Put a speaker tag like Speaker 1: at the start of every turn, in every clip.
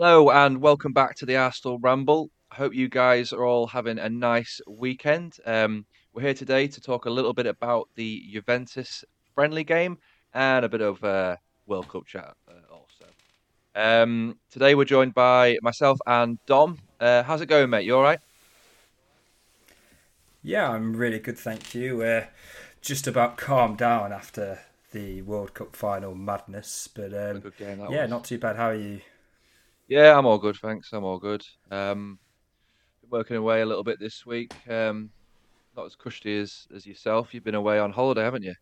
Speaker 1: Hello and welcome back to the Arsenal Ramble. I hope you guys are all having a nice weekend. Um, we're here today to talk a little bit about the Juventus friendly game and a bit of uh, World Cup chat uh, also. Um, today we're joined by myself and Dom. Uh, how's it going, mate? You all right?
Speaker 2: Yeah, I'm really good, thank you. Just about calmed down after the World Cup final madness, but um, yeah,
Speaker 1: was.
Speaker 2: not too bad. How are you?
Speaker 1: Yeah, I'm all good, thanks. I'm all good. Um, working away a little bit this week. Um, not as cushy as, as yourself. You've been away on holiday, haven't you?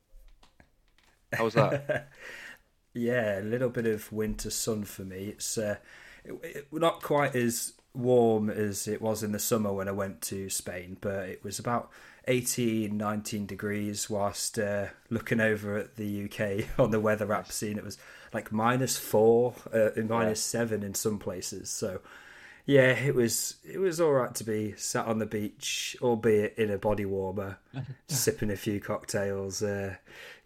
Speaker 1: How was that?
Speaker 2: yeah, a little bit of winter sun for me. It's uh, it, it, not quite as warm as it was in the summer when I went to Spain, but it was about 18, 19 degrees whilst uh, looking over at the UK on the weather app, seeing it was like minus four, uh, minus yeah. seven in some places. So, yeah, it was it was all right to be sat on the beach, albeit in a body warmer, sipping a few cocktails. Uh,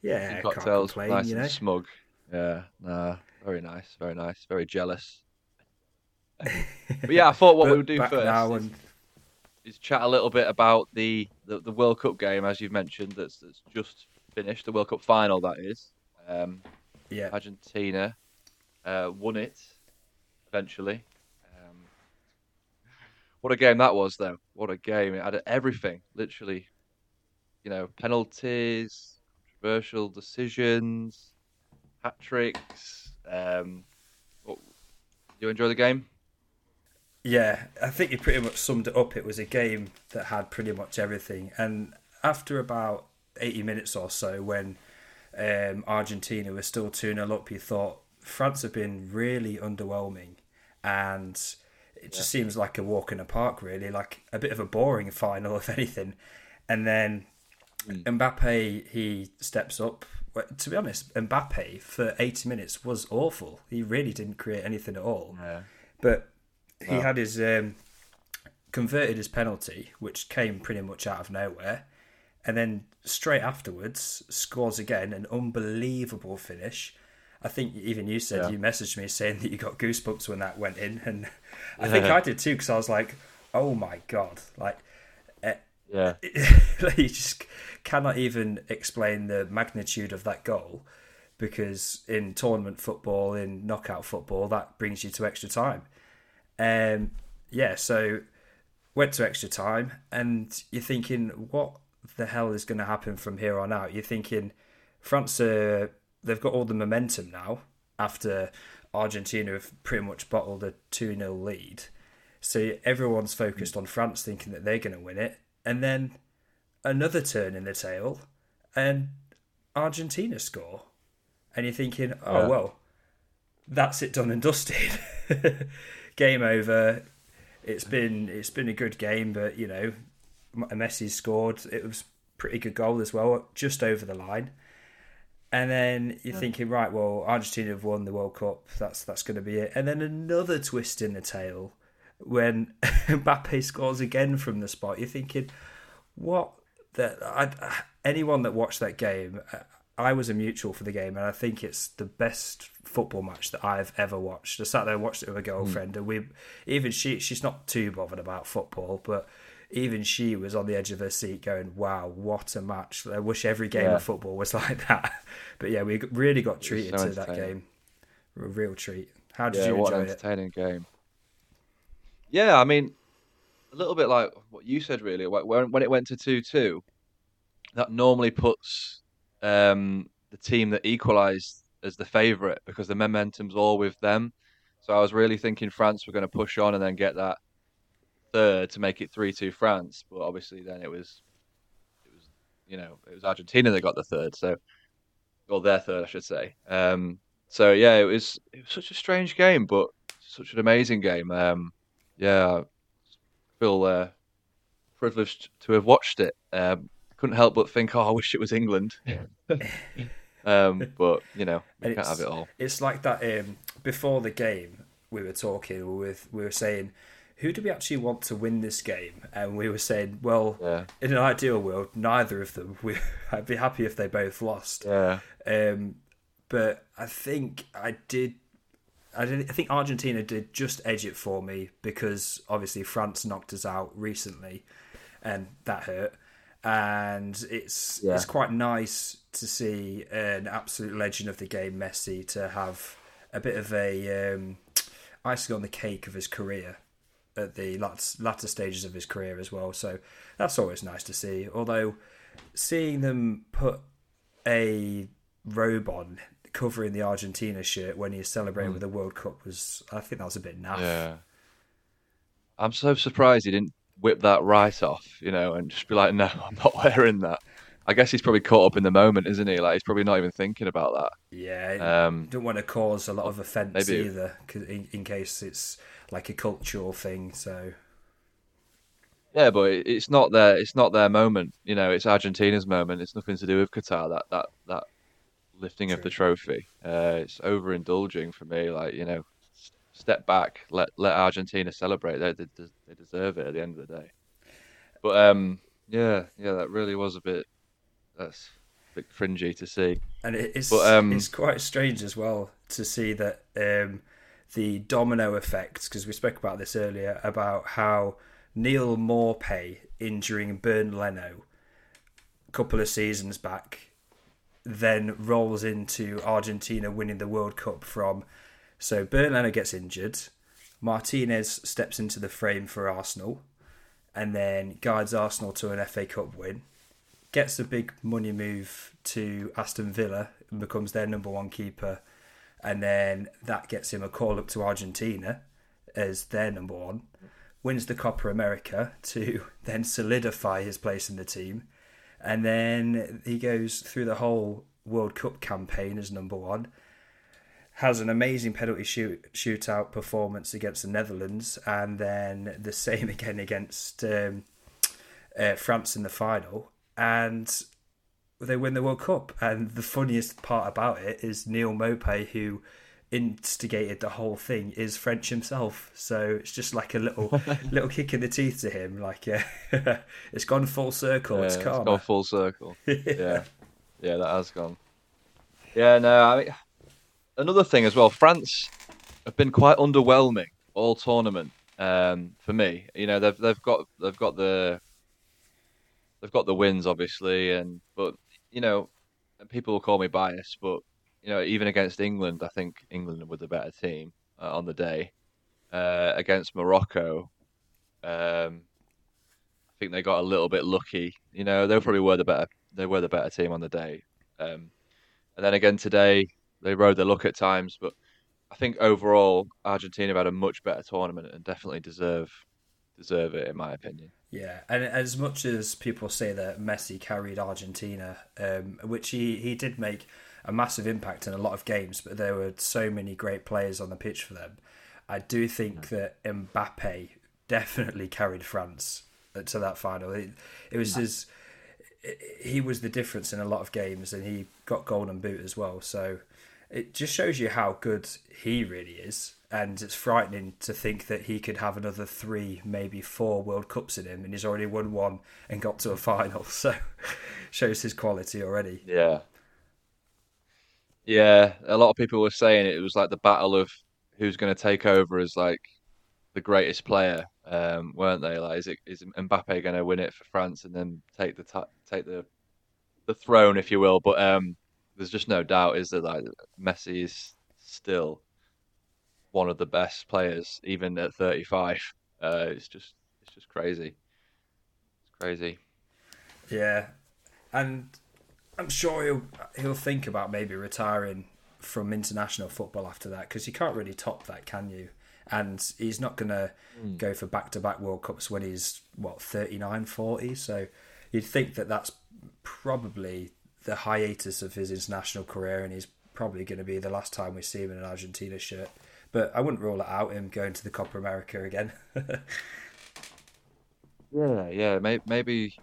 Speaker 2: yeah,
Speaker 1: cocktails,
Speaker 2: complain,
Speaker 1: nice
Speaker 2: you know?
Speaker 1: and smug. Yeah, nah, very nice, very nice, very jealous. but yeah, I thought what we would do first is, and... is, chat a little bit about the, the, the, World Cup game, as you've mentioned, that's, that's just finished, the World Cup final, that is. Um,
Speaker 2: yeah.
Speaker 1: Argentina uh, won it eventually. Um, what a game that was, though. What a game. It had everything, literally. You know, penalties, controversial decisions, hat tricks. Um, what, you enjoy the game?
Speaker 2: Yeah, I think you pretty much summed it up. It was a game that had pretty much everything. And after about 80 minutes or so, when um, Argentina was still 2 0 up, you thought France have been really underwhelming. And it just yeah. seems like a walk in the park, really, like a bit of a boring final, if anything. And then mm. Mbappe, he steps up. To be honest, Mbappe for 80 minutes was awful. He really didn't create anything at all.
Speaker 1: Yeah.
Speaker 2: But he had his um, converted his penalty, which came pretty much out of nowhere, and then straight afterwards scores again an unbelievable finish. I think even you said yeah. you messaged me saying that you got goosebumps when that went in, and I think I did too because I was like, "Oh my god!" Like,
Speaker 1: uh, yeah,
Speaker 2: you just cannot even explain the magnitude of that goal because in tournament football, in knockout football, that brings you to extra time. Um, yeah, so went to extra time, and you're thinking, what the hell is going to happen from here on out? You're thinking, France, uh, they've got all the momentum now after Argentina have pretty much bottled a 2 0 lead. So everyone's focused on France, thinking that they're going to win it. And then another turn in the tail, and Argentina score. And you're thinking, oh, yeah. well, that's it done and dusted. game over. It's been it's been a good game, but you know, uh, Messi scored. It was pretty good goal as well, just over the line. And then you're yeah. thinking, right, well, Argentina have won the World Cup. That's that's going to be it. And then another twist in the tail when Mbappe scores again from the spot. You're thinking, what? That I, anyone that watched that game, uh, I was a mutual for the game, and I think it's the best football match that I've ever watched. I sat there and watched it with a girlfriend, mm. and we even she she's not too bothered about football, but even she was on the edge of her seat, going, "Wow, what a match! I wish every game yeah. of football was like that." But yeah, we really got treated so to that game. A real treat. How did
Speaker 1: yeah,
Speaker 2: you enjoy
Speaker 1: what
Speaker 2: an
Speaker 1: entertaining it? game. Yeah, I mean, a little bit like what you said, really. When when it went to two two, that normally puts um, the team that equalised as the favourite because the momentum's all with them. So I was really thinking France were going to push on and then get that third to make it three two France, but obviously then it was it was you know it was Argentina that got the third, so or their third I should say. Um, so yeah, it was it was such a strange game, but such an amazing game. Um, yeah, I feel uh, privileged to have watched it. Um, couldn't help but think, oh, I wish it was England. um, but you know, we can't have it all.
Speaker 2: It's like that. Um, before the game, we were talking with we were saying, who do we actually want to win this game? And we were saying, well,
Speaker 1: yeah.
Speaker 2: in an ideal world, neither of them. We, I'd be happy if they both lost.
Speaker 1: Yeah.
Speaker 2: Um, but I think I did I, I think Argentina did just edge it for me because obviously France knocked us out recently, and that hurt. And it's
Speaker 1: Yeah.
Speaker 2: it's quite nice to see an absolute legend of the game, Messi, to have a bit of a um, icing on the cake of his career at the lat- latter stages of his career as well. So that's always nice to see. Although seeing them put a robe on covering the Argentina shirt when he's celebrating with the World Cup was, I think that was a bit naff.
Speaker 1: Yeah. I'm so surprised he didn't whip that right off, you know, and just be like, no, I'm not wearing that. I guess he's probably caught up in the moment, isn't he? Like he's probably not even thinking about that.
Speaker 2: Yeah,
Speaker 1: Um,
Speaker 2: don't want to cause a lot of offence
Speaker 1: maybe-
Speaker 2: either, 'cause in, in case it's like a cultural thing. So
Speaker 1: Yeah, but it's not their it's not their moment. You know, it's Argentina's moment. It's nothing to do with Qatar. That that that lifting of the trophy. Uh, it's overindulging for me. Like you know, step back. Let let Argentina celebrate. They, they they deserve it at the end of the day. But um, yeah, yeah, that really was a bit. That's a bit cringy to see.
Speaker 2: and it's
Speaker 1: But, um,
Speaker 2: it's quite strange as well to see that um, the domino effects because we spoke about this earlier about how Neal Maupay injuring Bernd Leno a couple of seasons back then rolls into Argentina winning the World Cup from so Bernd Leno gets injured Martinez steps into the frame for Arsenal and then guides Arsenal to an FA Cup win gets a big money move to Aston Villa and becomes their number one keeper, and then that gets him a call up to Argentina as their number one. Wins the Copa America to then solidify his place in the team, and then he goes through the whole World Cup campaign as number one. Has an amazing penalty shoot shootout performance against the Netherlands, and then the same again against um, uh, France in the final, and they win the World Cup. And the funniest part about it is Neal Maupay, who instigated the whole thing, is French himself. So it's just like a little little kick in the teeth to him. Like uh, it's gone full circle.
Speaker 1: Yeah,
Speaker 2: it's
Speaker 1: it's gone full circle. yeah, yeah, that has gone. Yeah, no, I mean, another thing as well. France have been quite underwhelming all tournament um, for me. You know, they've they've got they've got the they've got the wins obviously, and but you know, people will call me biased, but you know, even against England, I think England were the better team uh, on the day. Uh, against Morocco, um, I think they got a little bit lucky. You know, they probably were the better they were the better team on the day. Um, and then again today, they rode their luck at times, but I think overall Argentina have had a much better tournament and definitely deserve deserve it in my opinion.
Speaker 2: Yeah, and as much as people say that Messi carried Argentina, um, which he, he did make a massive impact in a lot of games, but there were so many great players on the pitch for them. I do think that Mbappe definitely carried France to that final. It, it was his. He was the difference in a lot of games, and he got golden boot as well. So it just shows you how good he really is, and it's frightening to think that he could have another three, maybe four World Cups in him, and he's already won one and got to a final. So shows his quality already.
Speaker 1: Yeah. Yeah, a lot of people were saying it was like the battle of who's going to take over as like the greatest player, um, weren't they? Like, is it is Mbappe going to win it for France and then take the ta take the the throne, if you will? But um, there's just no doubt, is that Like Messi is still one of the best players, even at 35. Uh, it's just it's just crazy. It's crazy.
Speaker 2: Yeah, and I'm sure he'll he'll think about maybe retiring from international football after that because you can't really top that, can you? And he's not going to go for back to back World Cups when he's what 39, 40. So you'd think that that's probably the hiatus of his international career, and he's probably going to be the last time we see him in an Argentina shirt. But I wouldn't rule it out him going to the Copa America again.
Speaker 1: Yeah, yeah, maybe maybe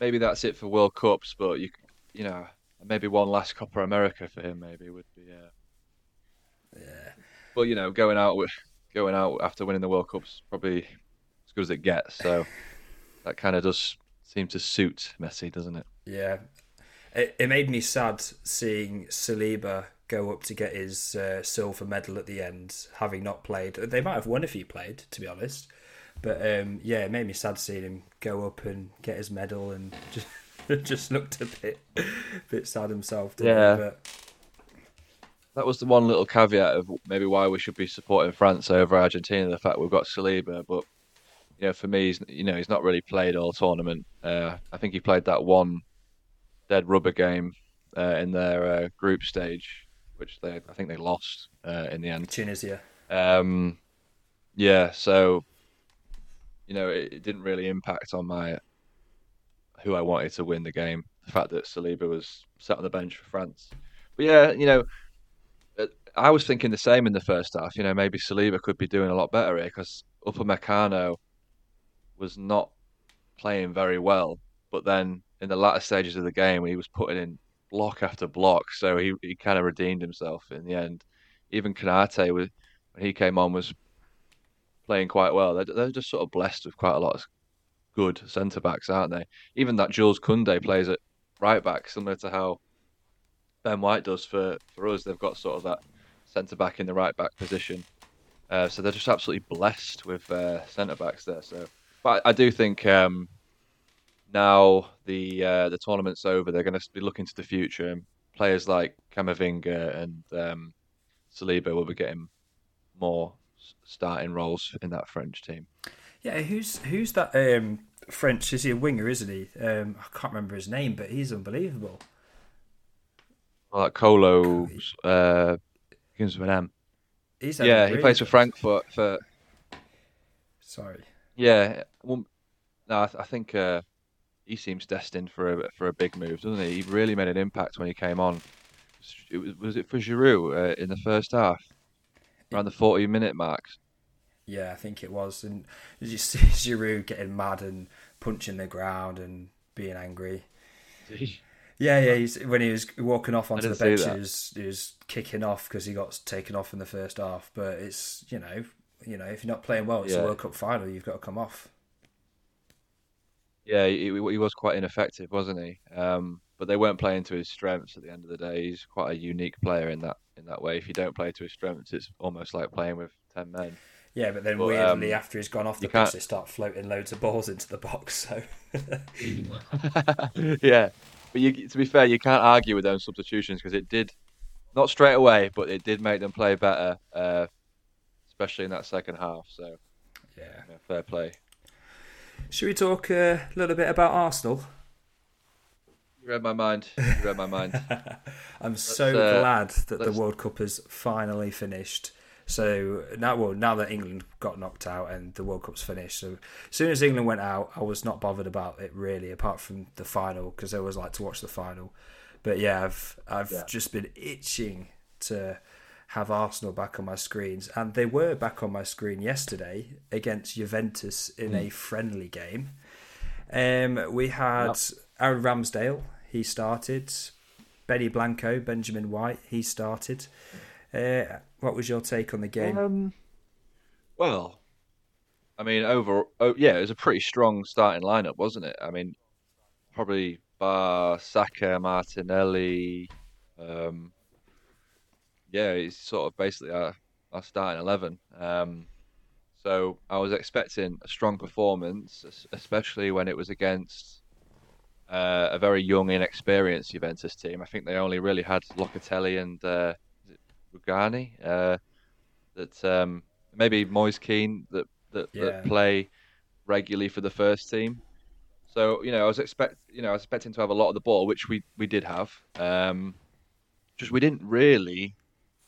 Speaker 1: maybe that's it for World Cups, but you you know maybe one last Copa America for him maybe would be uh,
Speaker 2: yeah.
Speaker 1: but you know going out with going out after winning the World Cup's probably as good as it gets. So that kind of does seem to suit Messi, doesn't it?
Speaker 2: Yeah, it, it made me sad seeing Saliba go up to get his uh, silver medal at the end, having not played. They might have won if he played, to be honest. But um, yeah, it made me sad seeing him go up and get his medal and just just looked a bit bit sad himself.
Speaker 1: Yeah.
Speaker 2: He? But
Speaker 1: that was the one little caveat of maybe why we should be supporting France over Argentina. The fact we've got Saliba, but you know, for me, he's you know he's not really played all tournament. Uh, I think he played that one dead rubber game uh, in their uh, group stage, which they I think they lost uh, in the end.
Speaker 2: Tunisia.
Speaker 1: Um, yeah, so you know it, it, didn't really impact on my who I wanted to win the game. The fact that Saliba was sat on the bench for France, but yeah, you know I was thinking the same in the first half. You know, maybe Saliba could be doing a lot better here because Upamecano was not playing very well. But then in the latter stages of the game, he was putting in block after block, so he, he kind of redeemed himself in the end. Even Konaté, when he came on, was playing quite well. They're, they're just sort of blessed with quite a lot of good centre backs, aren't they? Even that Jules Koundé plays at right back, similar to how Ben White does for, for us. They've got sort of that centre back in the right back position. Uh, so they're just absolutely blessed with uh, centre backs there. So, but I do think um, now the uh, the tournament's over, they're going to be looking to the future, and players like Camavinga and um, Saliba will be getting more starting roles in that French team.
Speaker 2: Yeah, who's who's that um, French? Is he a winger? Isn't he? Um, I can't remember his name, but he's unbelievable.
Speaker 1: Well, like Kolo, uh, begins with an M.
Speaker 2: He's
Speaker 1: yeah, he plays for Frankfurt. For
Speaker 2: sorry.
Speaker 1: Yeah, well, no, I, th- I think uh, he seems destined for a for a big move, doesn't he? He really made an impact when he came on. It was, was it for Giroud uh, in the first half, around the forty minute marks?
Speaker 2: Yeah, I think it was, and you see Giroud getting mad and punching the ground and being angry. Yeah, yeah. He's, when he was walking off onto the bench, he was, he was kicking off because he got taken off in the first half. But it's you know, you know, if you're not playing well, it's yeah. a World Cup final. You've got to come off.
Speaker 1: Yeah, he, he was quite ineffective, wasn't he? Um, but they weren't playing to his strengths at the end of the day. He's quite a unique player in that in that way. If you don't play to his strengths, it's almost like playing with ten men.
Speaker 2: Yeah, but then but, weirdly, um, after he's gone off the pitch, they start floating loads of balls into the box. So
Speaker 1: yeah, but you, to be fair, you can't argue with those substitutions because it did not straight away, but it did make them play better, uh, especially in that second half. So
Speaker 2: yeah,
Speaker 1: yeah fair play.
Speaker 2: Should we talk a little bit about Arsenal?
Speaker 1: You read my mind. You read my mind.
Speaker 2: I'm let's, so uh, glad that the World Cup has finally finished. So now, well, now that England got knocked out and the World Cup's finished, so as soon as England went out, I was not bothered about it really, apart from the final because I always like to watch the final. But yeah, I've I've yeah. just been itching to have Arsenal back on my screens, and they were back on my screen yesterday against Juventus in mm. a friendly game. Um, we had yep. Aaron Ramsdale, he started. Benny Blanco, Benjamin White, he started. Uh, what was your take on the game?
Speaker 1: Um, well, I mean, over oh, yeah, it was a pretty strong starting lineup, wasn't it? I mean, probably Bar, Saka, Martinelli. Um, yeah, it's sort of basically our, our starting eleven. Um, so I was expecting a strong performance, especially when it was against uh, a very young, inexperienced Juventus team. I think they only really had Locatelli and uh, Rugani, uh, that um, maybe Moise Kean that that, yeah. that, play regularly for the first team. So you know, I was expect you know I was expecting to have a lot of the ball, which we we did have. Um, just we didn't really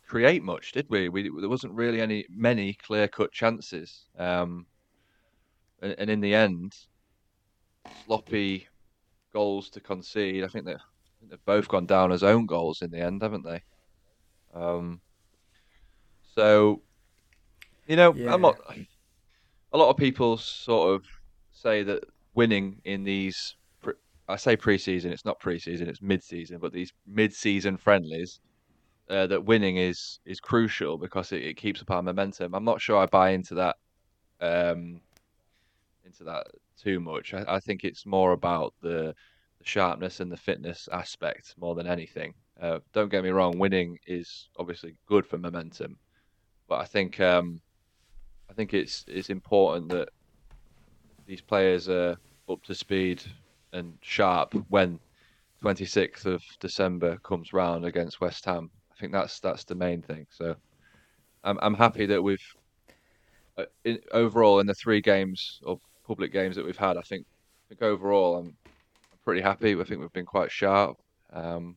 Speaker 1: create much, did we? We there wasn't really any many clear cut chances. Um, and, and in the end, sloppy goals to concede. I think that they've both gone down as own goals in the end, haven't they? Um, so, you know, yeah. I'm not. A lot of people sort of say that winning in these, I say pre-season, it's not pre-season, it's mid-season, but these mid-season friendlies, uh, that winning is is crucial because it, it, keeps up our momentum. I'm not sure I buy into that, um, into that too much. I, I think it's more about the, the sharpness and the fitness aspect more than anything. Uh, don't get me wrong, winning is obviously good for momentum, but I think um, I think it's it's important that these players are up to speed and sharp when 26th of December comes round against West Ham. I think that's that's the main thing. So I'm I'm happy that we've uh, in, overall in the three games or public games that we've had. I think I think overall I'm, I'm pretty happy. I think we've been quite sharp. Um,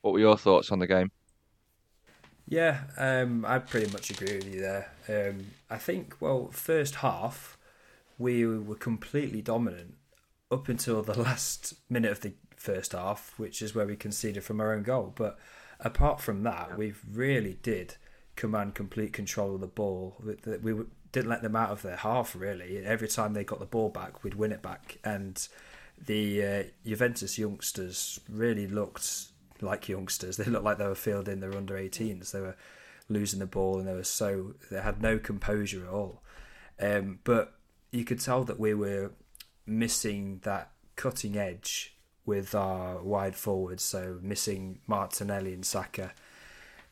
Speaker 1: what were your thoughts on the game?
Speaker 2: Yeah, um, I pretty much agree with you there. Um, I think, well, first half, we were completely dominant up until the last minute of the first half, which is where we conceded from our own goal. But apart from that, yeah. we really did command complete control of the ball. We didn't let them out of their half, really. Every time they got the ball back, we'd win it back. And the uh, Juventus youngsters really looked like youngsters. They looked like they were fielding their under 18s. They were losing the ball and they were so they had no composure at all. Um, but you could tell that we were missing that cutting edge with our wide forwards, so missing Martinelli and Saka,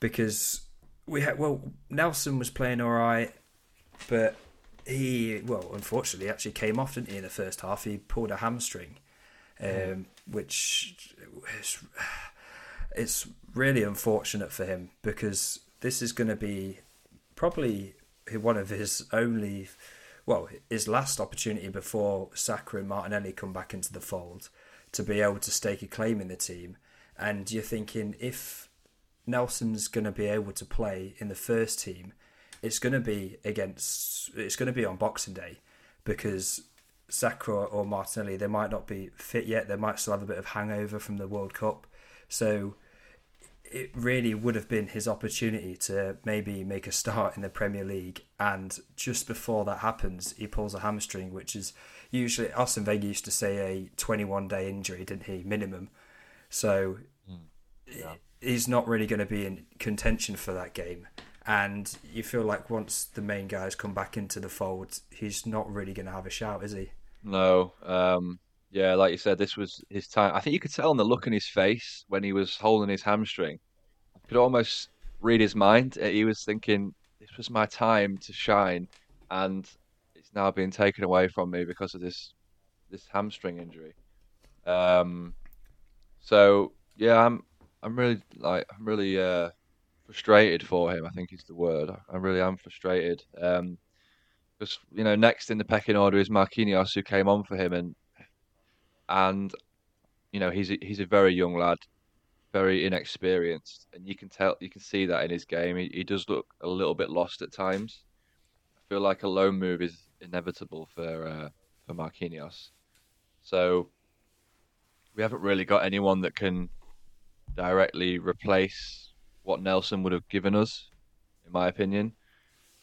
Speaker 2: because we had well Nelson was playing all right, but he well unfortunately actually came off didn't he in the first half. He pulled a hamstring, um, mm. which is, it's really unfortunate for him because this is going to be probably one of his only well, his last opportunity before Saka and Martinelli come back into the fold to be able to stake a claim in the team. And you're thinking if Nelson's going to be able to play in the first team, it's going to be against, it's going to be on Boxing Day because Saka or Martinelli, they might not be fit yet. They might still have a bit of hangover from the World Cup. So it really would have been his opportunity to maybe make a start in the Premier League. And just before that happens, he pulls a hamstring, which is usually Arsene Wenger used to say a 21 day injury, didn't he? Minimum. So mm, yeah. he's not really going to be in contention for that game. And you feel like once the main guys come back into the fold, he's not really going to have a shout, is he?
Speaker 1: No. Um, yeah, like you said, this was his time. I think you could tell on the look in his face when he was holding his hamstring. You could almost read his mind. Uh, he was thinking, "This was my time to shine, and it's now being taken away from me because of this this hamstring injury." Um, so yeah, I'm I'm really like I'm really uh, frustrated for him. I think is the word. I really am frustrated. Um, because you know, next in the pecking order is Marquinhos, who came on for him, and and you know he's a, he's a very young lad, very inexperienced, and you can tell you can see that in his game. He, he does look a little bit lost at times. I feel like a loan move is inevitable for uh, for Marquinhos. So we haven't really got anyone that can directly replace what Nelson would have given us, in my opinion.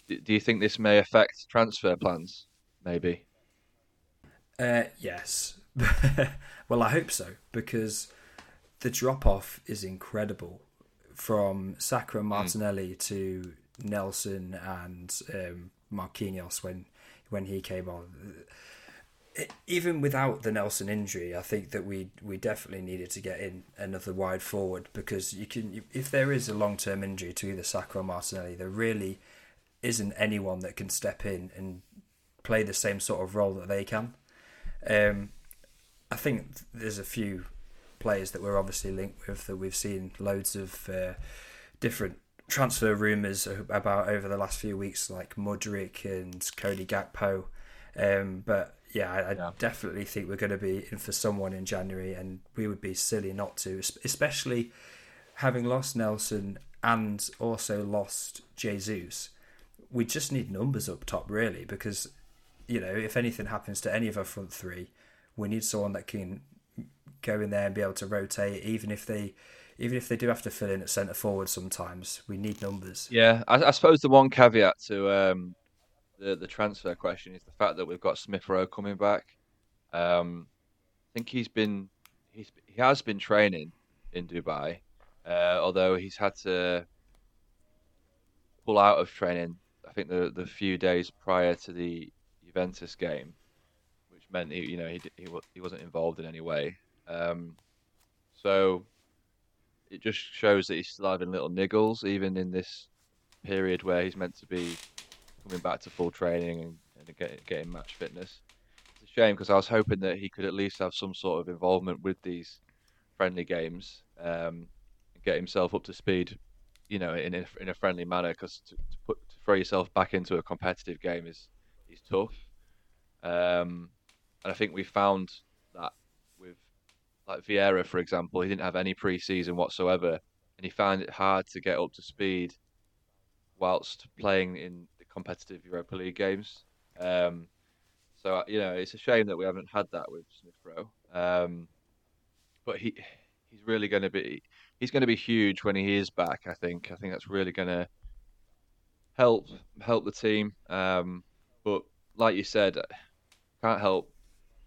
Speaker 1: Do, do you think this may affect transfer plans? Maybe.
Speaker 2: Uh, yes, well, I hope so because the drop off is incredible from and hmm. Martinelli mm. to Nelson and um, Marquinhos when when he came on. Even without the Nelson injury, I think that we we definitely needed to get in another wide forward because you can if there is a long term injury to either Saka or Martinelli, there really isn't anyone that can step in and play the same sort of role that they can. Um, I think there's a few players that we're obviously linked with that we've seen loads of uh, different transfer rumours about over the last few weeks, like Mudryk and Cody Gakpo. Um, but yeah, I, I yeah. definitely think we're going to be in for someone in January, and we would be silly not to, especially having lost Nelson and also lost Jesus. We just need numbers up top, really, because you know if anything happens to any of our front three, we need someone that can go in there and be able to rotate, even if they even if they do have to fill in at centre forward sometimes. We need numbers.
Speaker 1: Yeah, I, I suppose the one caveat to um, the the transfer question is the fact that we've got Smith Rowe coming back. Um, I think he's been he's he has been training in Dubai, uh, although he's had to pull out of training. I think the the few days prior to the Juventus game meant he, you know, he he he wasn't involved in any way. Um, so it just shows that he's still having little niggles, even in this period where he's meant to be coming back to full training and, and getting, getting match fitness. It's a shame because I was hoping that he could at least have some sort of involvement with these friendly games um, and get himself up to speed, you know, in a, in a friendly manner. Because to, to, put to throw yourself back into a competitive game is is tough. Um, and I think we found that with like Vieira, for example, he didn't have any pre-season whatsoever, and he found it hard to get up to speed whilst playing in the competitive Europa League games. Um, so you know, it's a shame that we haven't had that with Smith Rowe. Um, but he he's really going to be he's going to be huge when he is back. I think I think that's really going to help help the team. Um, but like you said, can't help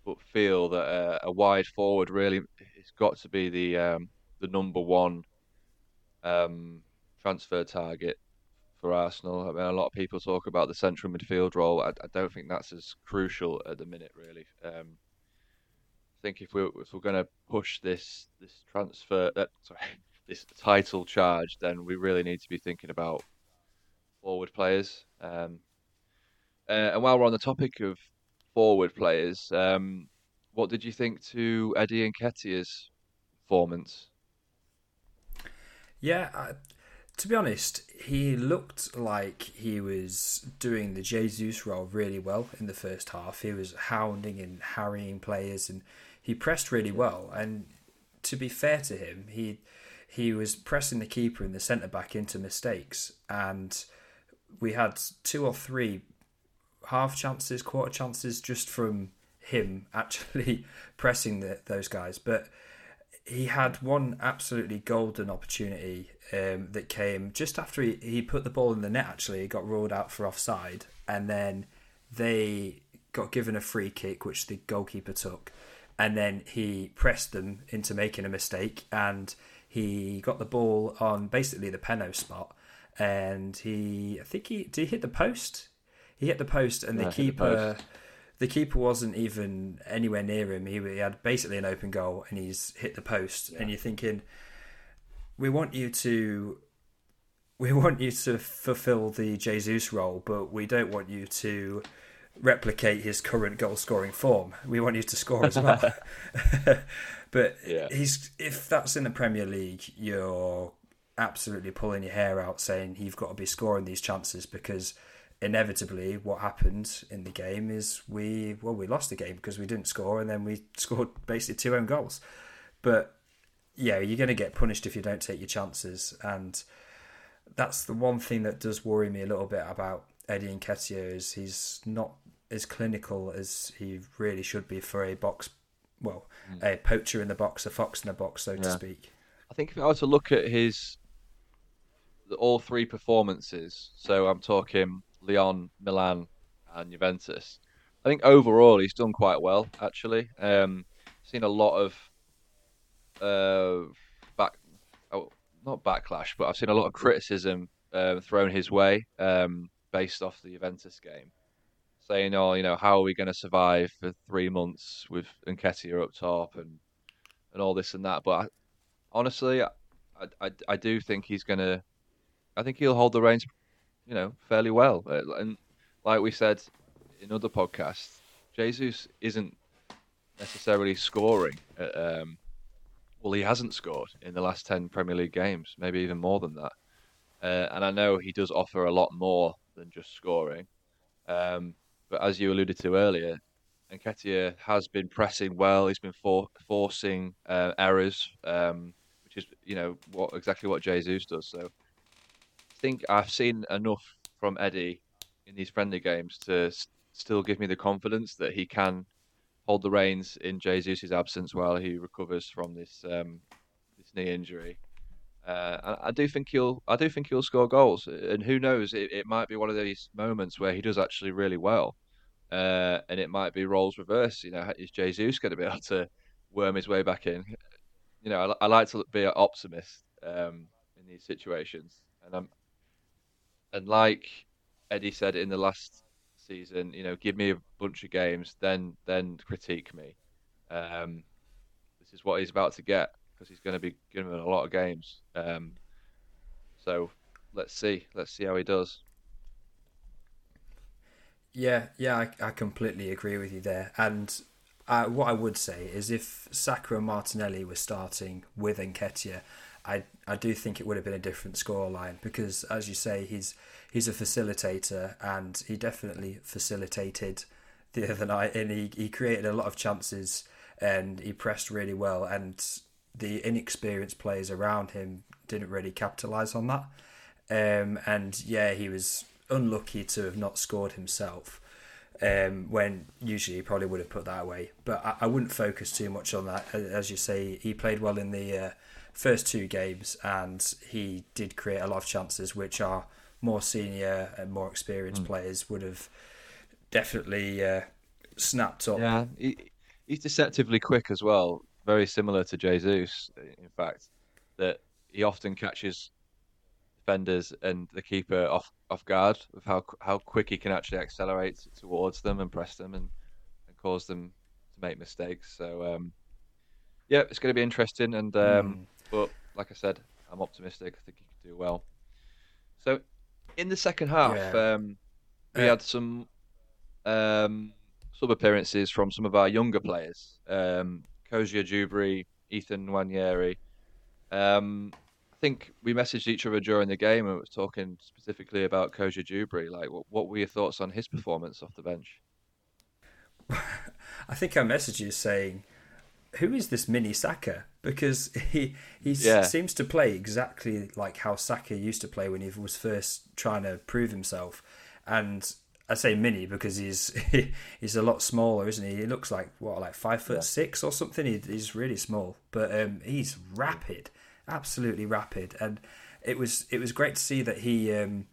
Speaker 1: but feel that uh, a wide forward really it's got to be the um, the number one um, transfer target for Arsenal. I mean, a lot of people talk about the central midfield role. I, I don't think that's as crucial at the minute, really. Um, I think if we're if we're going to push this this transfer, uh, sorry, this title charge, then we really need to be thinking about forward players. Um, uh, and while we're on the topic of forward players, um, what did you think to Eddie and Nketiah's performance?
Speaker 2: Yeah, I, to be honest, he looked like he was doing the Jesus role really well in the first half. He was hounding and harrying players, and he pressed really well. And to be fair to him, he he was pressing the keeper and the centre back into mistakes, and we had two or three half chances, quarter chances just from him actually pressing the, those guys. But he had one absolutely golden opportunity um, that came just after he, he put the ball in the net. Actually, he got ruled out for offside, and then they got given a free kick, which the goalkeeper took, and then he pressed them into making a mistake, and he got the ball on basically the Penaud spot, and he I think he did he hit the post. He hit the post, and the keeper. The the keeper wasn't even anywhere near him. He, he, had basically an open goal and he's hit the post. Yeah. And you're thinking, we want you to we want you to fulfill the Jesus role, but we don't want you to replicate his current goal scoring form. We want you to score as well. but yeah. he's if that's in the Premier League, you're absolutely pulling your hair out saying you've got to be scoring these chances because inevitably what happened in the game is we well we lost the game because we didn't score and then we scored basically two own goals. But yeah, you're going to get punished if you don't take your chances, and that's the one thing that does worry me a little bit about Eddie Nketiah is he's not as clinical as he really should be for a box, well, mm. a poacher in the box, a fox in the box, so yeah. to speak.
Speaker 1: I think if I were to look at his all three performances, so I'm talking Lyon, Milan, and Juventus. I think overall he's done quite well. Actually, um, seen a lot of uh, back, oh, not backlash, but I've seen a lot of criticism uh, thrown his way um, based off the Juventus game, saying, "Oh, you know, how are we going to survive for three months with Nketiah up top and and all this and that?" But I, honestly, I, I, I do think he's going to. I think he'll hold the reins, you know, fairly well. Uh, and like we said in other podcasts, Jesus isn't necessarily scoring at, um, well, he hasn't scored in the last 10 Premier League games, maybe even more than that. Uh, and I know he does offer a lot more than just scoring. Um, but as you alluded to earlier, Nketiah has been pressing well. He's been for- forcing uh, errors, um, which is you know what exactly what Jesus does. So think I've seen enough from Eddie in these friendly games to still give me the confidence that he can hold the reins in Jesus' absence while he recovers from this um, this knee injury. Uh, I, I, do think he'll I do think he'll score goals, and who knows? It, it might be one of these moments where he does actually really well, uh, and it might be roles reverse. You know, is Jesus going to be able to worm his way back in? You know, I, I like to be an optimist um, in these situations, and I'm and like Eddie said in the last season. You know, give me a bunch of games, then then critique me. Um, this is what he's about to get. because he's going to be given a lot of games. Um, so let's see, let's see how he does.
Speaker 2: Yeah, yeah, I, I completely agree with you there. And uh, what I would say is if Saka and Martinelli were starting with Nketiah, I I do think it would have been a different scoreline because, as you say, he's he's a facilitator and he definitely facilitated the other night and he, he created a lot of chances and he pressed really well and the inexperienced players around him didn't really capitalise on that. Um, and yeah, he was unlucky to have not scored himself. Um, when usually he probably would have put that away, but I, I, wouldn't focus too much on that. As you say, he played well in the uh, first two games, and he did create a lot of chances, which are more senior and more experienced mm. players would have definitely uh, snapped up.
Speaker 1: Yeah, he, he's deceptively quick as well. Very similar to Jesus, in fact, that he often catches defenders and the keeper off off guard with how how quick he can actually accelerate towards them and press them and, and cause them to make mistakes. So um, yeah, it's going to be interesting. And um, mm. But like I said, I'm optimistic. I think he can do well. So in the second half, yeah. um, we uh, had some um, sub appearances from some of our younger players, um, Cozier-Duberry, Ethan Nwaneri. Um, I think we messaged each other during the game and was talking specifically about Cozier-Duberry. Like, what, what were your thoughts on his performance off the bench?
Speaker 2: I think I messaged you saying, "Who is this mini Saka?" Because he he yeah. seems to play exactly like how Saka used to play when he was first trying to prove himself. And I say mini because he's he's a lot smaller, isn't he? He looks like what, like five foot yeah. six or something. He, he's really small, but um, he's rapid absolutely rapid, and it was it was great to see that he um,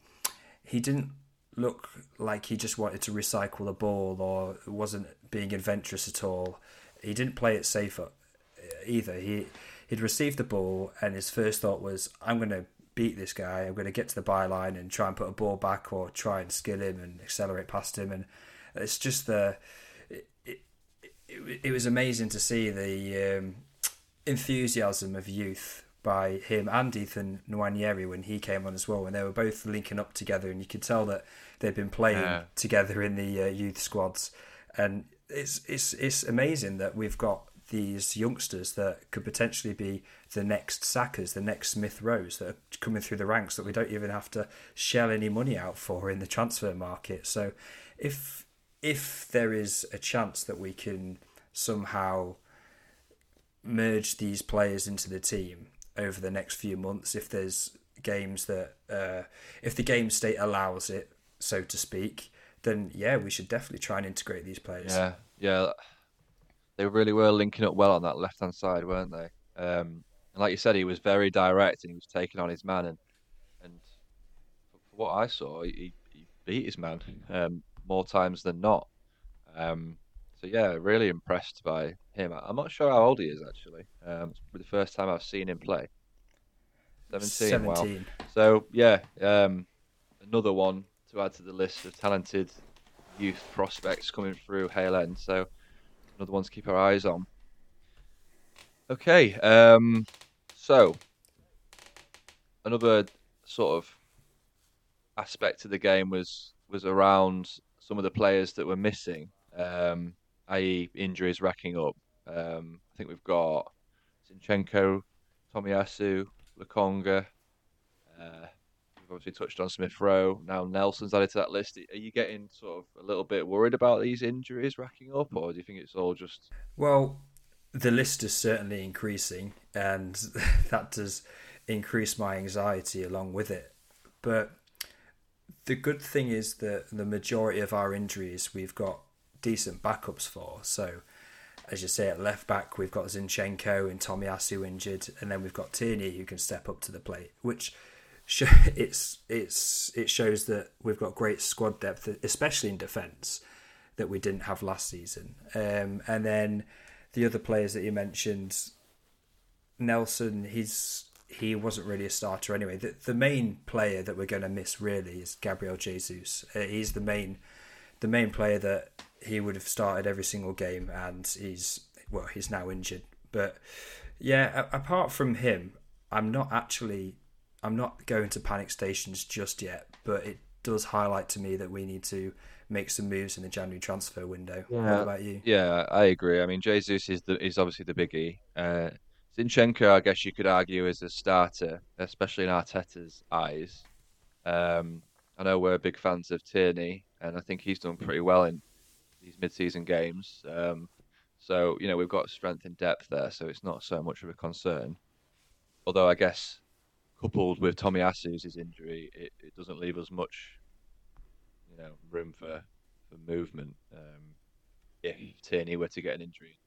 Speaker 2: he didn't look like he just wanted to recycle the ball or wasn't being adventurous at all. He didn't play it safe uh, either. He he'd received the ball and his first thought was, "I'm going to beat this guy. I'm going to get to the byline and try and put a ball back or try and skill him and accelerate past him." And it's just the it, it, it, it was amazing to see the um, enthusiasm of youth by him and Ethan Nwaneri when he came on as well, and they were both linking up together, and you could tell that they'd been playing yeah. together in the uh, youth squads, and it's it's it's amazing that we've got these youngsters that could potentially be the next Sakas, the next Smith Rowes that are coming through the ranks that we don't even have to shell any money out for in the transfer market. So, if if there is a chance that we can somehow merge these players into the team over the next few months if there's games that uh, if the game state allows it, so to speak, then yeah, we should definitely try and integrate these players.
Speaker 1: Yeah, yeah, they really were linking up well on that left hand side, weren't they? Um, and like you said, he was very direct and he was taking on his man, and and for what I saw, he, he beat his man um, more times than not. Um, so yeah, really impressed by him. I'm not sure how old he is actually. Um, it's the first time I've seen him play. 17. 17. Wow. So yeah, um, another one to add to the list of talented youth prospects coming through Hale End. So another one to keep our eyes on. Okay, um, so another sort of aspect of the game was was around some of the players that were missing. Um, i.e., injuries racking up. Um, I think we've got Zinchenko, Tomiyasu, Lokonga. Uh, obviously touched on Smith Rowe. Now Nelson's added to that list. Are you getting sort of a little bit worried about these injuries racking up, or do you think it's all just?
Speaker 2: Well, the list is certainly increasing, and that does increase my anxiety along with it. But the good thing is that the majority of our injuries we've got decent backups for. So, as you say, at left back, we've got Zinchenko and Tomiyasu injured, and then we've got Tierney who can step up to the plate, which it's it's it shows that we've got great squad depth, especially in defence, that we didn't have last season. Um, and then the other players that you mentioned, Nelson, he's he wasn't really a starter anyway. The, the main player that we're going to miss really is Gabriel Jesus. Uh, he's the main the main player that he would have started every single game, and he's well, he's now injured. But Yeah, apart from him, I'm not actually I'm not going to panic stations just yet, but it does highlight to me that we need to make some moves in the January transfer window. Yeah. What about you?
Speaker 1: Yeah, I agree. I mean, Jesus is the, is obviously the biggie. Uh, Zinchenko, I guess you could argue, is a starter, especially in Arteta's eyes. Um, I know we're big fans of Tierney, and I think he's done pretty well in these mid-season games. Um, so you know we've got strength and depth there, so it's not so much of a concern. Although I guess coupled with Tomiyasu's injury, it, it doesn't leave us much, you know, room for for movement. Um, if Tierney were to get an injury,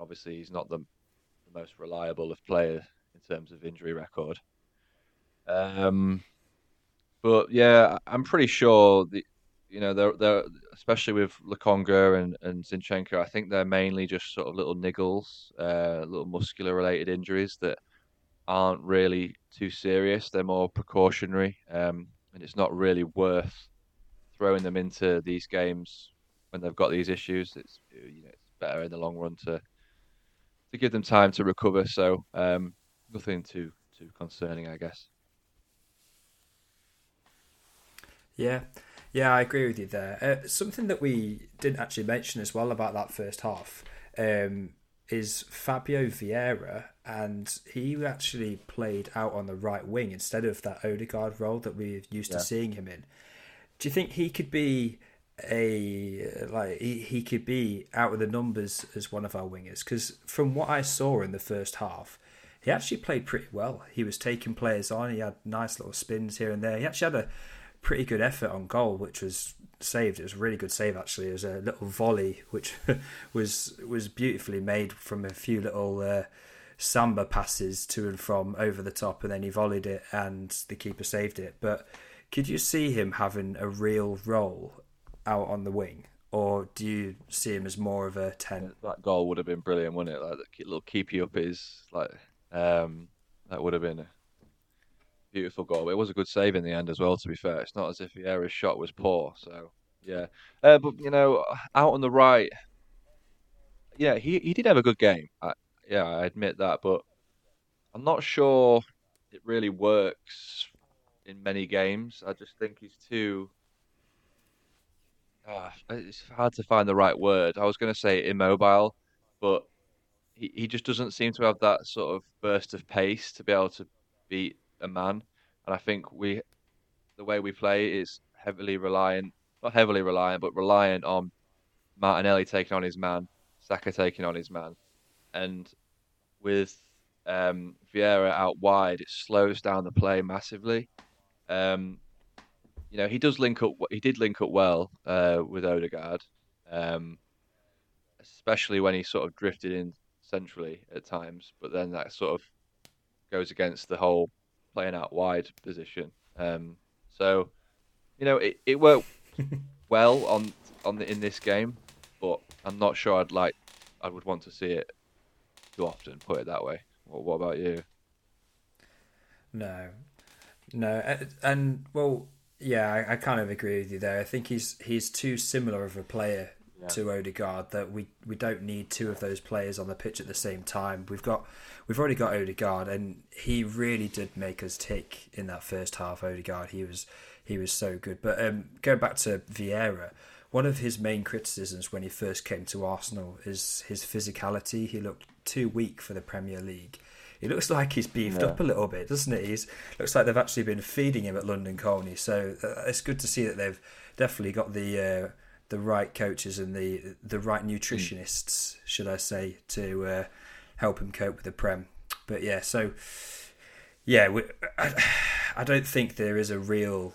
Speaker 1: obviously he's not the, the most reliable of players in terms of injury record. Um, but yeah, I'm pretty sure the you know they're they're especially with Lokonga and and Zinchenko. I think they're mainly just sort of little niggles, uh, little muscular related injuries that aren't really too serious. They're more precautionary, um, and it's not really worth throwing them into these games when they've got these issues. It's you know it's better in the long run to to give them time to recover. So um, nothing too too concerning, I guess.
Speaker 2: Yeah, yeah, I agree with you there. Uh, something that we didn't actually mention as well about that first half um, is Fabio Vieira, and he actually played out on the right wing instead of that Odegaard role that we're used yeah. to seeing him in. Do you think he could be a like he, he could be out of the numbers as one of our wingers? Because from what I saw in the first half, he actually played pretty well. He was taking players on. He had nice little spins here and there. He actually had a pretty good effort on goal, which was saved. It was a really good save actually. It was a little volley which was was beautifully made from a few little uh, samba passes to and from over the top, and then he volleyed it, and the keeper saved it. But could you see him having a real role out on the wing? Or do you see him as more of a ten?
Speaker 1: That goal would have been brilliant, wouldn't it? Like the little keep you up is like um, that would have been beautiful goal. But It was a good save in the end as well. To be fair, it's not as if Vieira's shot was poor. So yeah, uh, but you know, out on the right, yeah, he he did have a good game. I, yeah, I admit that, but I'm not sure it really works in many games. I just think he's too. Uh, it's hard to find the right word. I was going to say immobile, but he, he just doesn't seem to have that sort of burst of pace to be able to beat a man, and I think we, the way we play is heavily reliant, not heavily reliant, but reliant on Martinelli taking on his man, Saka taking on his man, and with um, Vieira out wide, it slows down the play massively. Um, you know, he does link up. He did link up well uh, with Odegaard, um, especially when he sort of drifted in centrally at times. But then that sort of goes against the whole playing out wide position. Um, so, you know, it, it worked well on on the, in this game, but I'm not sure I'd like I would want to see it too often. Put it that way. Well, what about you?
Speaker 2: No, no, and well, yeah, I, I, kind of agree with you there. I think he's he's too similar of a player yeah. to Odegaard that we, we don't need two of those players on the pitch at the same time. We've got we've already got Odegaard, and he really did make us tick in that first half. Odegaard, he was he was so good. But um, going back to Vieira, one of his main criticisms when he first came to Arsenal is his physicality. He looked too weak for the Premier League. He looks like he's beefed yeah. up a little bit, doesn't it? He's looks like they've actually been feeding him at London Colney. So uh, it's good to see that they've definitely got the uh, the right coaches and the the right nutritionists, should I say, to uh, help him cope with the prem. But yeah, so yeah, we, I, I don't think there is a real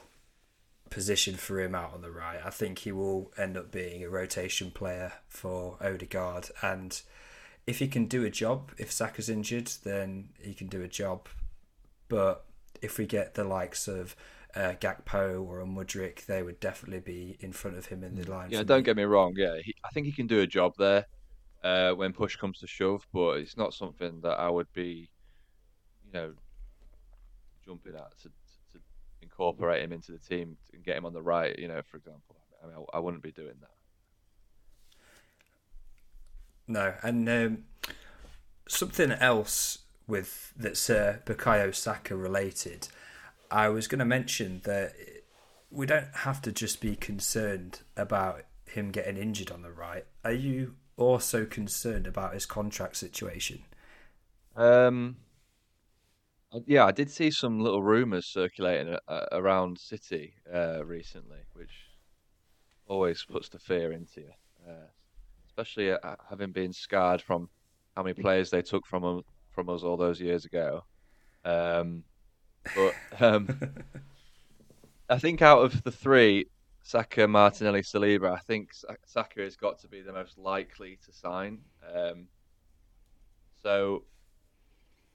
Speaker 2: position for him out on the right. I think he will end up being a rotation player for Odegaard, and if he can do a job, if Saka's injured, then he can do a job. But if we get the likes of uh, Gakpo or a Mudryk, they would definitely be in front of him in the line.
Speaker 1: Yeah, don't me. get me wrong. Yeah, he, I think he can do a job there uh, when push comes to shove, but it's not something that I would be, you know, jumping at to, to, to incorporate him into the team and get him on the right. You know, for example, I mean, I, I wouldn't be doing that.
Speaker 2: No, and um, something else with that's uh, Bukayo Saka related. I was going to mention that we don't have to just be concerned about him getting injured on the right. Are you also concerned about his contract situation?
Speaker 1: Um, yeah, I did see some little rumours circulating uh, around City uh, recently, which always puts the fear into you, uh, especially uh, having been scarred from how many players they took from from us all those years ago. Um, but um, I think out of the three, Saka, Martinelli, Saliba, I think Saka has got to be the most likely to sign. Um, so,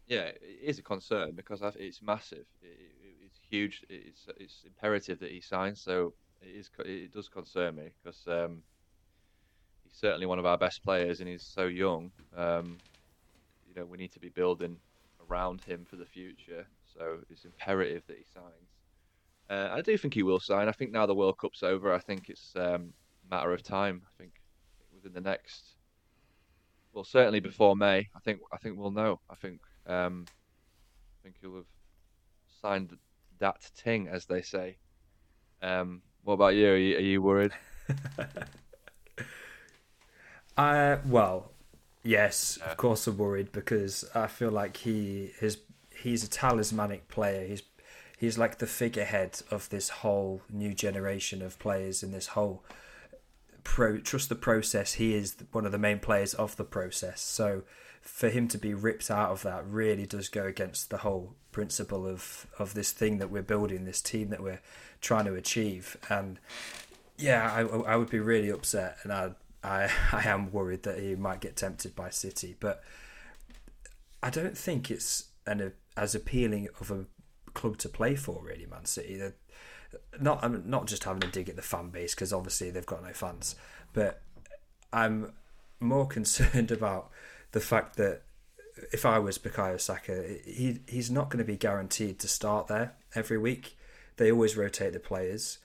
Speaker 1: yeah, it is a concern because it's massive. it's huge. It's it's imperative that he signs. So it is. It does concern me because um, he's certainly one of our best players, and he's so young. Um, you know, we need to be building around him for the future. So it's imperative that he signs. Uh, I do think he will sign. I think now the World Cup's over, I think it's um, a matter of time. I think within the next, well, certainly before May, I think I think we'll know. I think um, I think he'll have signed that ting, as they say. Um, what about you? Are you, are you worried?
Speaker 2: uh, well, yes, yeah. of course I'm worried because I feel like he is he's a talismanic player. He's he's like the figurehead of this whole new generation of players in this whole pro trust the process. He is one of the main players of the process. So for him to be ripped out of that really does go against the whole principle of of this thing that we're building, this team that we're trying to achieve. And yeah, I, I would be really upset, and I I I am worried that he might get tempted by City, but I don't think it's an as appealing of a club to play for, really. Man City, They're not I'm not just having a dig at the fan base because obviously they've got no fans, but I'm more concerned about the fact that if I was Bukayo Saka, he he's not going to be guaranteed to start there every week. They always rotate the players.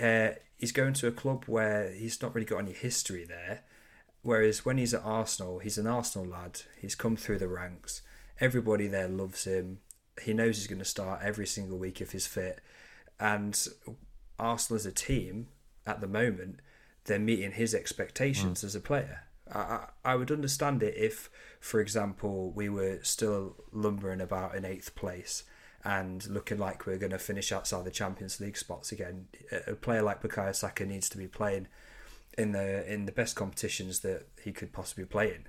Speaker 2: Uh, he's going to a club where he's not really got any history there. Whereas when he's at Arsenal, he's an Arsenal lad. He's come through the ranks. Everybody there loves him he knows he's going to start every single week if he's fit. And Arsenal as a team at the moment, they're meeting his expectations mm. as a player. I, I would understand it if, for example, we were still lumbering about in eighth place and looking like we're going to finish outside the Champions League spots again. A player like Bukayo Saka needs to be playing in the in the best competitions that he could possibly play in.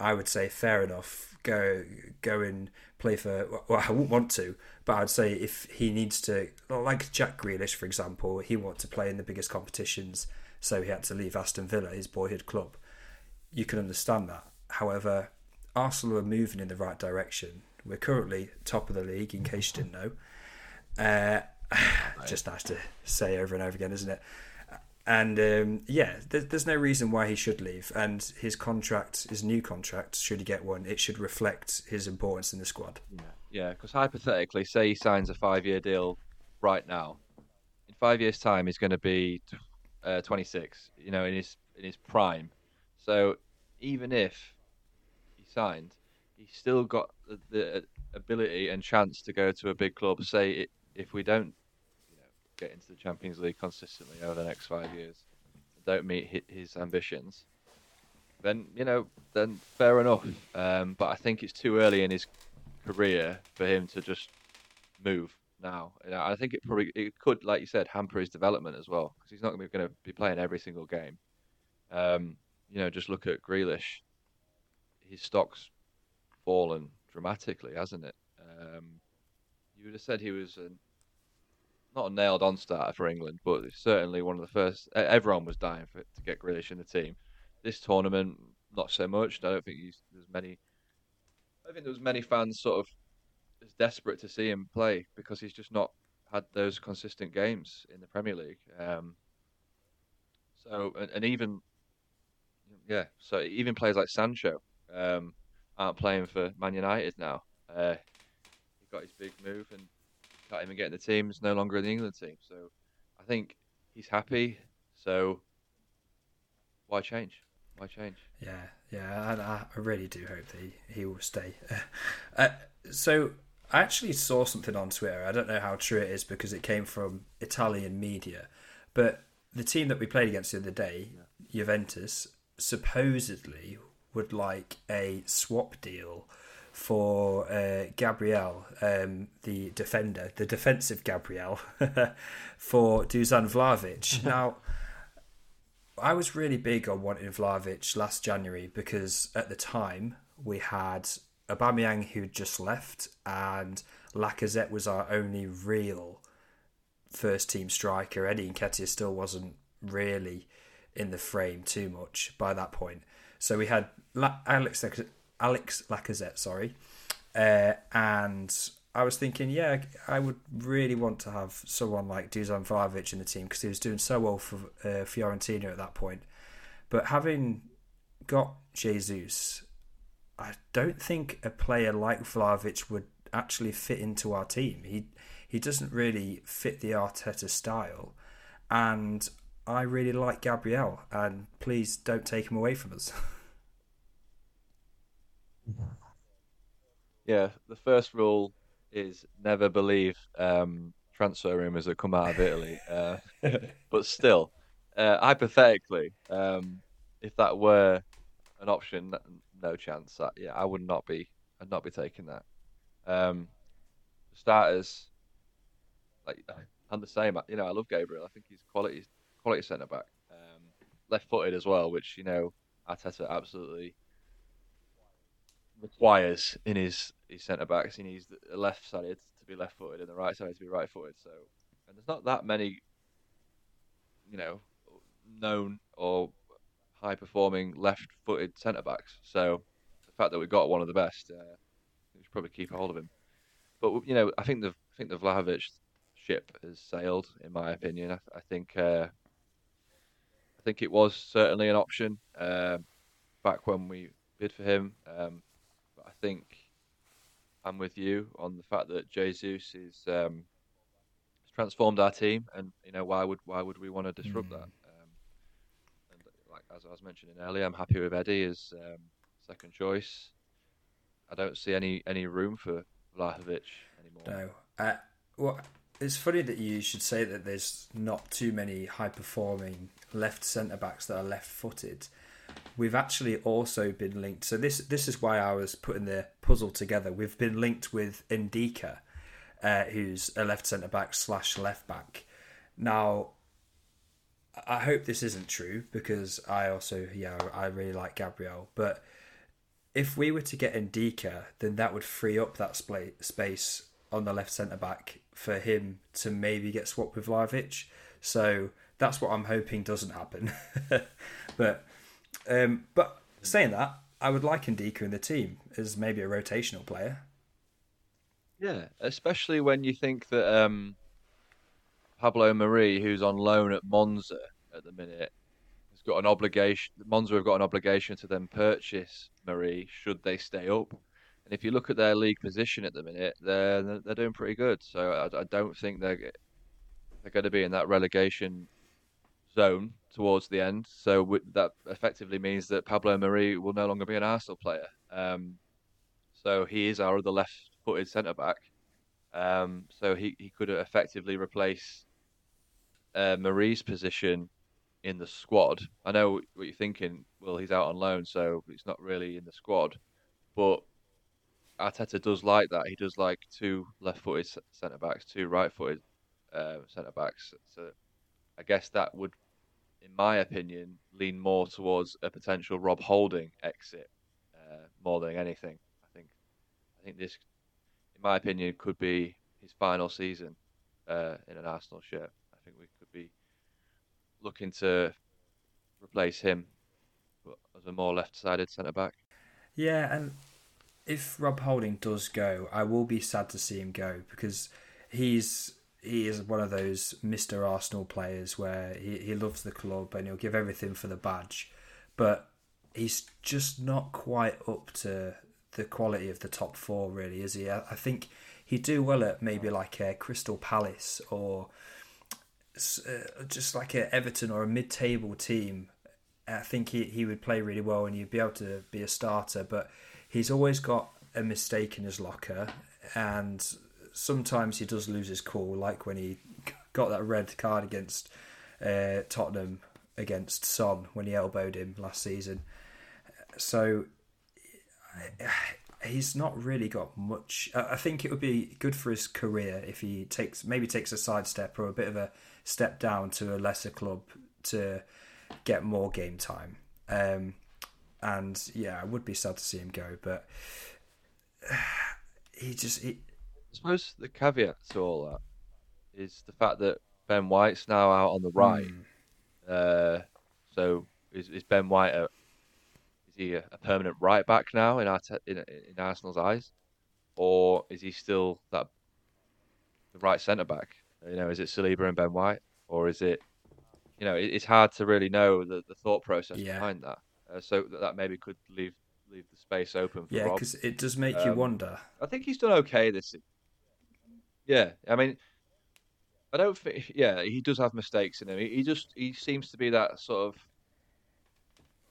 Speaker 2: I would say fair enough. Go go and play for. Well, I wouldn't want to, but I'd say if he needs to, like Jack Grealish, for example, he wanted to play in the biggest competitions, so he had to leave Aston Villa, his boyhood club. You can understand that. However, Arsenal are moving in the right direction. We're currently top of the league, in case you didn't know. Uh, just nice to say over and over again, isn't it? And um, yeah, there's, there's no reason why he should leave. And his contract, his new contract, should he get one, it should reflect his importance in the squad.
Speaker 1: Yeah, yeah. Because hypothetically, say he signs a five-year deal right now, in five years' time, he's going to be uh, 26. You know, in his in his prime. So even if he signed, he's still got the, the ability and chance to go to a big club. Say if we don't get into the Champions League consistently over the next five years, don't meet his ambitions, then you know, then fair enough. Um, but I think it's too early in his career for him to just move now. I think it probably it could, like you said, hamper his development as well because he's not going to be playing every single game. Um, you know, just look at Grealish. His stock's fallen dramatically, hasn't it? Um, you would have said he was an not a nailed on starter for England, but certainly one of the first. Everyone was dying for to get Grealish in the team. This tournament, not so much. I don't think there's many. I think there was many fans sort of as desperate to see him play because he's just not had those consistent games in the Premier League. Um, so and, and, even yeah, so even players like Sancho um, aren't playing for Man United now. Uh, he got his big move and can't even get in the team. He's no longer in the England team. So I think he's happy. So why change? why change?
Speaker 2: Yeah, yeah, and I, I really do hope that he, he will stay. uh, so I actually saw something on Twitter. I don't know how true it is because it came from Italian media, but the team that we played against the other day, yeah. Juventus, supposedly would like a swap deal for uh, Gabriel, um, the defender, the defensive Gabriel, for Dusan Vlahovic. now, I was really big on wanting Vlahovic last January because at the time we had Aubameyang who'd just left and Lacazette was our only real first team striker. Eddie Nketiah still wasn't really in the frame too much by that point. So we had La- Alex Alex Lacazette, sorry, uh, and I was thinking, yeah, I would really want to have someone like Dusan Vlahovic in the team because he was doing so well for uh, Fiorentina at that point. But having got Jesus, I don't think a player like Vlahovic would actually fit into our team. He he doesn't really fit the Arteta style, and I really like Gabriel. And please don't take him away from us.
Speaker 1: yeah, the first rule is never believe um, transfer rumors that come out of Italy. Uh, but still, uh, hypothetically, um, if that were an option, no chance. That, yeah, I would not be. I'd not be taking that. Um, starters, like I'm the same. You know, I love Gabriel. I think he's quality, quality centre back. Um, left-footed as well, which you know Arteta absolutely requires in his his centre backs. He needs the left sided to be left footed and the right sided to be right footed. So, and there's not that many, you know, known or high performing left footed centre backs. So, the fact that we got one of the best, uh, we should probably keep a hold of him. But you know, I think the I think the Vlahovic ship has sailed, in my opinion. I, I think uh, I think it was certainly an option uh, back when we bid for him. Um, think I'm with you on the fact that Jesus is um, transformed our team, and you know why would why would we want to disrupt mm. that? Um, and like as I was mentioning earlier, I'm happy with Eddie as um, second choice. I don't see any any room for Vlahovic anymore.
Speaker 2: No, uh, well, it's funny that you should say that there's not too many high performing left centre backs that are left footed we've actually also been linked. So this this is why I was putting the puzzle together. We've been linked with Ndicka, uh, who's a left centre back slash left back. Now, I hope this isn't true because I also yeah I really like Gabriel, but if we were to get Ndicka, then that would free up that space on the left centre back for him to maybe get swapped with Vlahovic. So that's what I'm hoping doesn't happen. but um, but saying that, I would like Ndicka in the team as maybe a rotational player.
Speaker 1: Yeah, especially when you think that um, Pablo Marí, who's on loan at Monza at the minute, has got an obligation. Monza have got an obligation to then purchase Marí should they stay up. And if you look at their league position at the minute, they're they're doing pretty good. So I, I don't think they're they're going to be in that relegation zone towards the end. So that effectively means that Pablo Mari will no longer be an Arsenal player. Um, so he is our other left-footed centre back. Um, so he, he could effectively replace uh, Mari's position in the squad. I know what you're thinking. Well, he's out on loan, so he's not really in the squad. But Arteta does like that. He does like two left-footed centre backs, two right-footed uh, centre backs. So I guess that would in my opinion, lean more towards a potential Rob Holding exit uh, more than anything. I think, I think this, in my opinion, could be his final season uh, in an Arsenal shirt. I think we could be looking to replace him as a more left-sided centre back.
Speaker 2: Yeah, and if Rob Holding does go, I will be sad to see him go because he's he is one of those Mr. Arsenal players where he, he loves the club and he'll give everything for the badge, but he's just not quite up to the quality of the top four, really, is he? I, I think he'd do well at maybe like a Crystal Palace or uh, just like a Everton or a mid-table team I think he, he would play really well and he'd be able to be a starter, but he's always got a mistake in his locker, and sometimes he does lose his cool, like when he got that red card against uh, Tottenham against Son when he elbowed him last season. So he's not really got much. I think it would be good for his career if he takes maybe takes a sidestep or a bit of a step down to a lesser club to get more game time. Um, and yeah, I would be sad to see him go, but he just. He...
Speaker 1: I suppose the caveat to all that is the fact that Ben White's now out on the right. Mm. Uh, so is, is Ben White a, is he a, a permanent right back now in, our in, in Arsenal's eyes, or is he still that the right centre back? You know, is it Saliba and Ben White, or is it? You know, it, it's hard to really know the, the thought process yeah. behind that. Uh, so that, that maybe could leave leave the space open for
Speaker 2: yeah, because it does make um, you wonder.
Speaker 1: I think he's done okay this. Yeah, I mean, I don't think. Yeah, he does have mistakes in him. He, he just he seems to be that sort of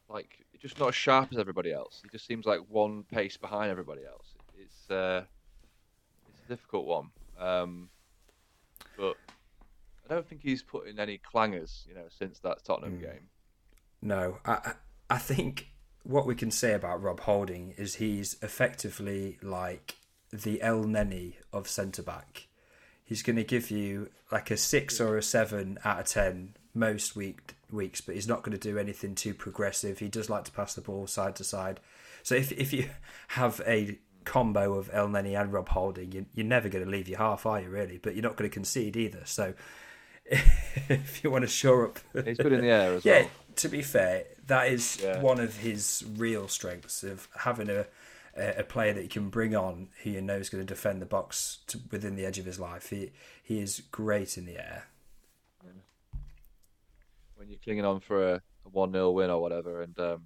Speaker 1: like just not as sharp as everybody else. He just seems like one pace behind everybody else. It's uh, it's a difficult one. Um, but I don't think he's put in any clangers, you know, since that Tottenham mm. game.
Speaker 2: No, I I think what we can say about Rob Holding is he's effectively like the Elneny of centre back he's going to give you like a six or a seven out of ten most week weeks, but he's not going to do anything too progressive. He does like to pass the ball side to side. So if if you have a combo of Elneny and Rob Holding, you, you're never going to leave your half, are you? Really, but you're not going to concede either. So if you want to shore up,
Speaker 1: he's good in the air as
Speaker 2: yeah,
Speaker 1: well.
Speaker 2: Yeah, to be fair, that is yeah. one of his real strengths of having a a, player that you can bring on who you know is going to defend the box to, within the edge of his life. He he is great in the air.
Speaker 1: When you're clinging on for a, one 0 win or whatever, and um,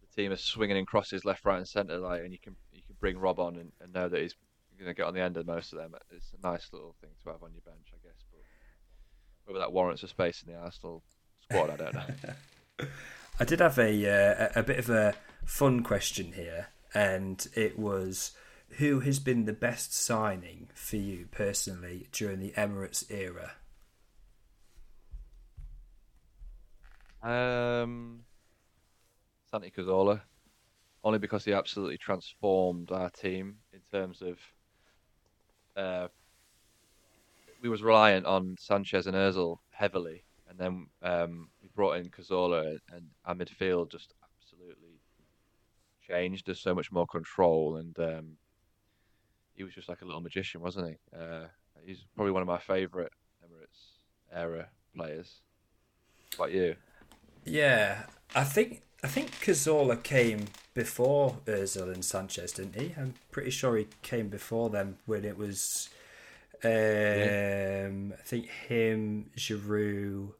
Speaker 1: the team is swinging in crosses left, right, and centre, like, and you can you can bring Rob on and, and know that he's going to get on the end of most of them. It's a nice little thing to have on your bench, I guess. But whether that warrants a space in the Arsenal squad, I don't know.
Speaker 2: I did have a, uh, a bit of a fun question here and it was who has been the best signing for you personally during the Emirates era?
Speaker 1: Um, Santi Cazorla, only because he absolutely transformed our team in terms of. Uh, we was reliant on Sanchez and Özil heavily, and then um, we brought in Cazorla, and our midfield just changed. There's so much more control, and um, he was just like a little magician, wasn't he? Uh, he's probably one of my favourite Emirates era players. Like you?
Speaker 2: Yeah, I think I think Cazorla came before Özil and Sanchez, didn't he? I'm pretty sure he came before them when it was. Um, yeah. I think him, Giroud,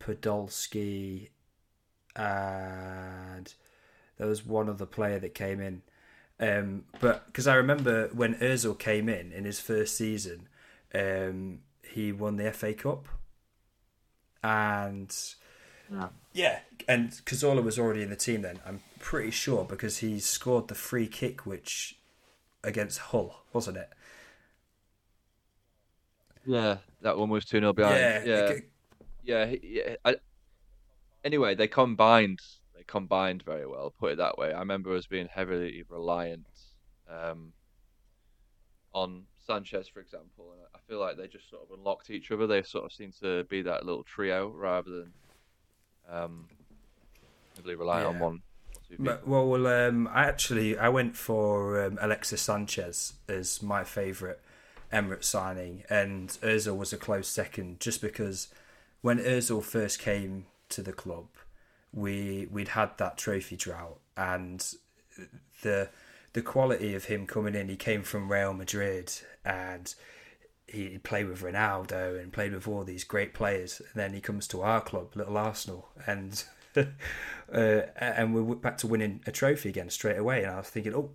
Speaker 2: Podolski, and there was one other player that came in. Um, but because I remember when Özil came in in his first season, um, he won the FA Cup, and yeah. yeah, and Cazorla was already in the team then. I'm pretty sure because he scored the free kick, which against Hull, wasn't it?
Speaker 1: Yeah, that one was two 0 behind. Yeah, yeah, yeah. yeah. I, anyway, they combined combined very well. Put it that way. I remember us being heavily reliant um, on Sanchez, for example, and I feel like they just sort of unlocked each other. They sort of seem to be that little trio rather than um, heavily rely yeah. on one.
Speaker 2: well, well um, I actually I went for um, Alexis Sanchez as my favourite Emirates signing, and Özil was a close second, just because when Özil first came to the club, we we'd had that trophy drought and the the quality of him coming in. He came from Real Madrid and he played with Ronaldo and played with all these great players. And then he comes to our club, Little Arsenal, and uh, and we're back to winning a trophy again straight away. And I was thinking, oh,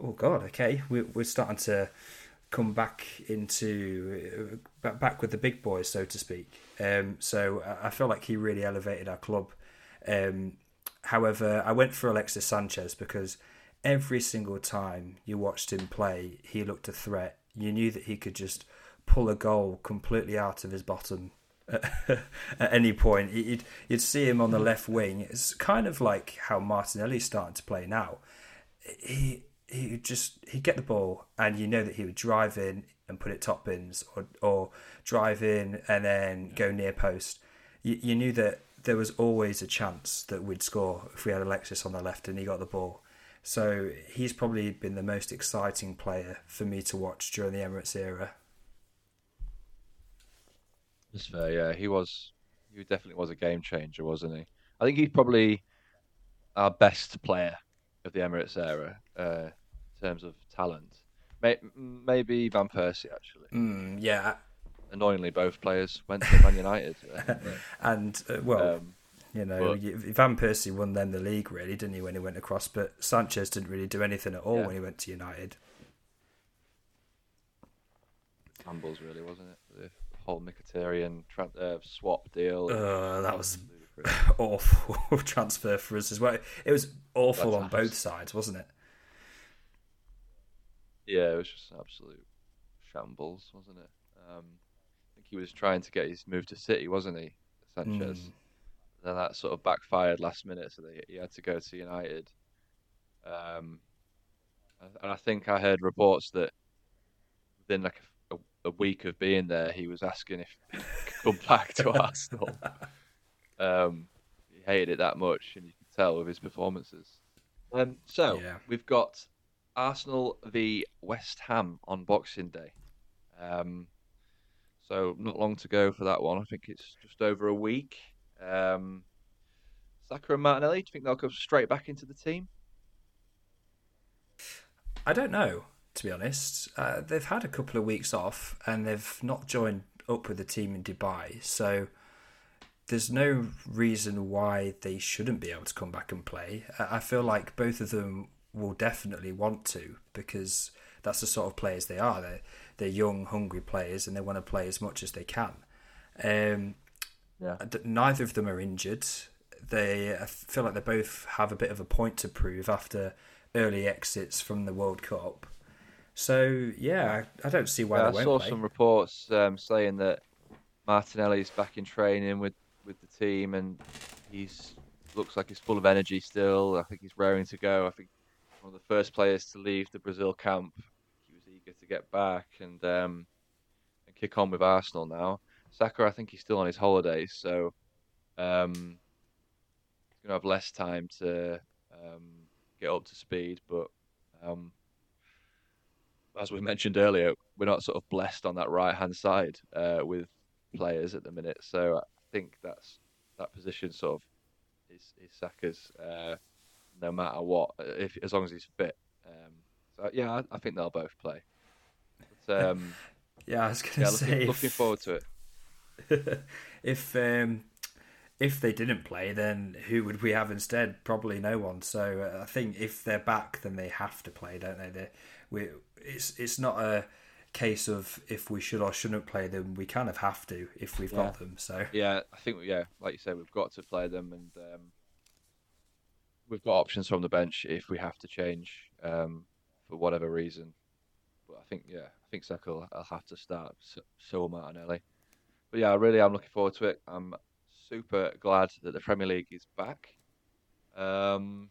Speaker 2: oh God, okay, we're we're starting to come back into back back with the big boys, so to speak. Um, so I feel like he really elevated our club Um, however, I went for Alexis Sanchez because every single time you watched him play, he looked a threat. You knew that he could just pull a goal completely out of his bottom at any point. You'd, you'd see him on the left wing. It's kind of like how Martinelli's starting to play now. He he just he'd get the ball and you know that he would drive in and put it top bins or or drive in and then go near post. You, you knew that there was always a chance that we'd score if we had Alexis on the left and he got the ball. So he's probably been the most exciting player for me to watch during the Emirates era.
Speaker 1: That's fair. Yeah, he was. He definitely was a game changer, wasn't he? I think he's probably our best player of the Emirates era uh, in terms of talent. Maybe Van Persie actually.
Speaker 2: Mm, yeah.
Speaker 1: Annoyingly, both players went to Man United.
Speaker 2: and uh, well, um, you know, but, Van Persie won then the league, really, didn't he, when he went across? But Sanchez didn't really do anything at all yeah. when he went to United.
Speaker 1: Hambles, really, wasn't it? The whole Mkhitaryan tra- uh, swap deal.
Speaker 2: Uh, that was awful transfer for us as well. It was awful That's on both sides, wasn't it?
Speaker 1: Yeah, it was just absolute shambles, wasn't it? Um, think he was trying to get his move to City, wasn't he, Sanchez? Mm. Then that sort of backfired last minute, so they, he had to go to United. Um, and I think I heard reports that within like a, a, week of being there, he was asking if he could come back to Arsenal. Um, he hated it that much, and you can tell with his performances. Um, so yeah. we've got Arsenal v West Ham on Boxing Day. Um, so not long to go for that one. I think it's just over a week. Um, Saka and Martinelli, do you think they'll go straight back into the team?
Speaker 2: I don't know, to be honest. Uh, they've had a couple of weeks off and they've not joined up with the team in Dubai. So there's no reason why they shouldn't be able to come back and play. I feel like both of them will definitely want to because that's the sort of players they are. They're, they're young, hungry players and they want to play as much as they can. Um, yeah. Neither of them are injured. They I feel like they both have a bit of a point to prove after early exits from the World Cup. So yeah, I, I don't see why yeah,
Speaker 1: I saw play. some reports um, saying that Martinelli's back in training with, with the team and he's looks like he's full of energy still. I think he's raring to go. I think one of the first players to leave the Brazil camp. To get back and um, and kick on with Arsenal now. Saka, I think he's still on his holidays, so um, he's going to have less time to um, get up to speed. But um, as we mentioned earlier, we're not sort of blessed on that right hand side uh, with players at the minute. So I think that's that position sort of is, is Saka's. Uh, no matter what, if as long as he's fit. Um, so yeah, I, I, think they'll both play. Um,
Speaker 2: yeah, I was going to yeah, say,
Speaker 1: looking, if, looking, forward to
Speaker 2: it. if um, if they didn't play, then who would we have instead? Probably no one. So uh, I think if they're back, then they have to play, don't they? They we it's it's not a case of if we should or shouldn't play them. We kind of have to if we've
Speaker 1: yeah.
Speaker 2: got them. So
Speaker 1: yeah, I think yeah, like you said, we've got to play them, and um, we've got options from the bench if we have to change um, for whatever reason. But I think yeah, I think Saka will have to start. So, so Martinelli. But yeah, I really am looking forward to it. I'm super glad that the Premier League is back. Um,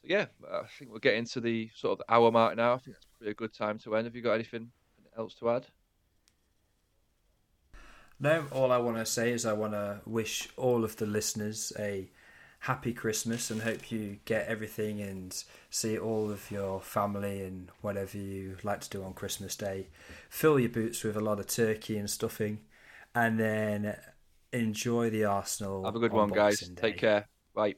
Speaker 1: so yeah, I think we'll get into the sort of hour mark now. I think that's probably a good time to end. Have you got anything else to add?
Speaker 2: No, all I want to say is I want to wish all of the listeners a happy Christmas and hope you get everything and see all of your family and whatever you like to do on Christmas Day. Fill your boots with a lot of turkey and stuffing and then enjoy the Arsenal.
Speaker 1: Have a good one, guys. Day. Take care. Bye.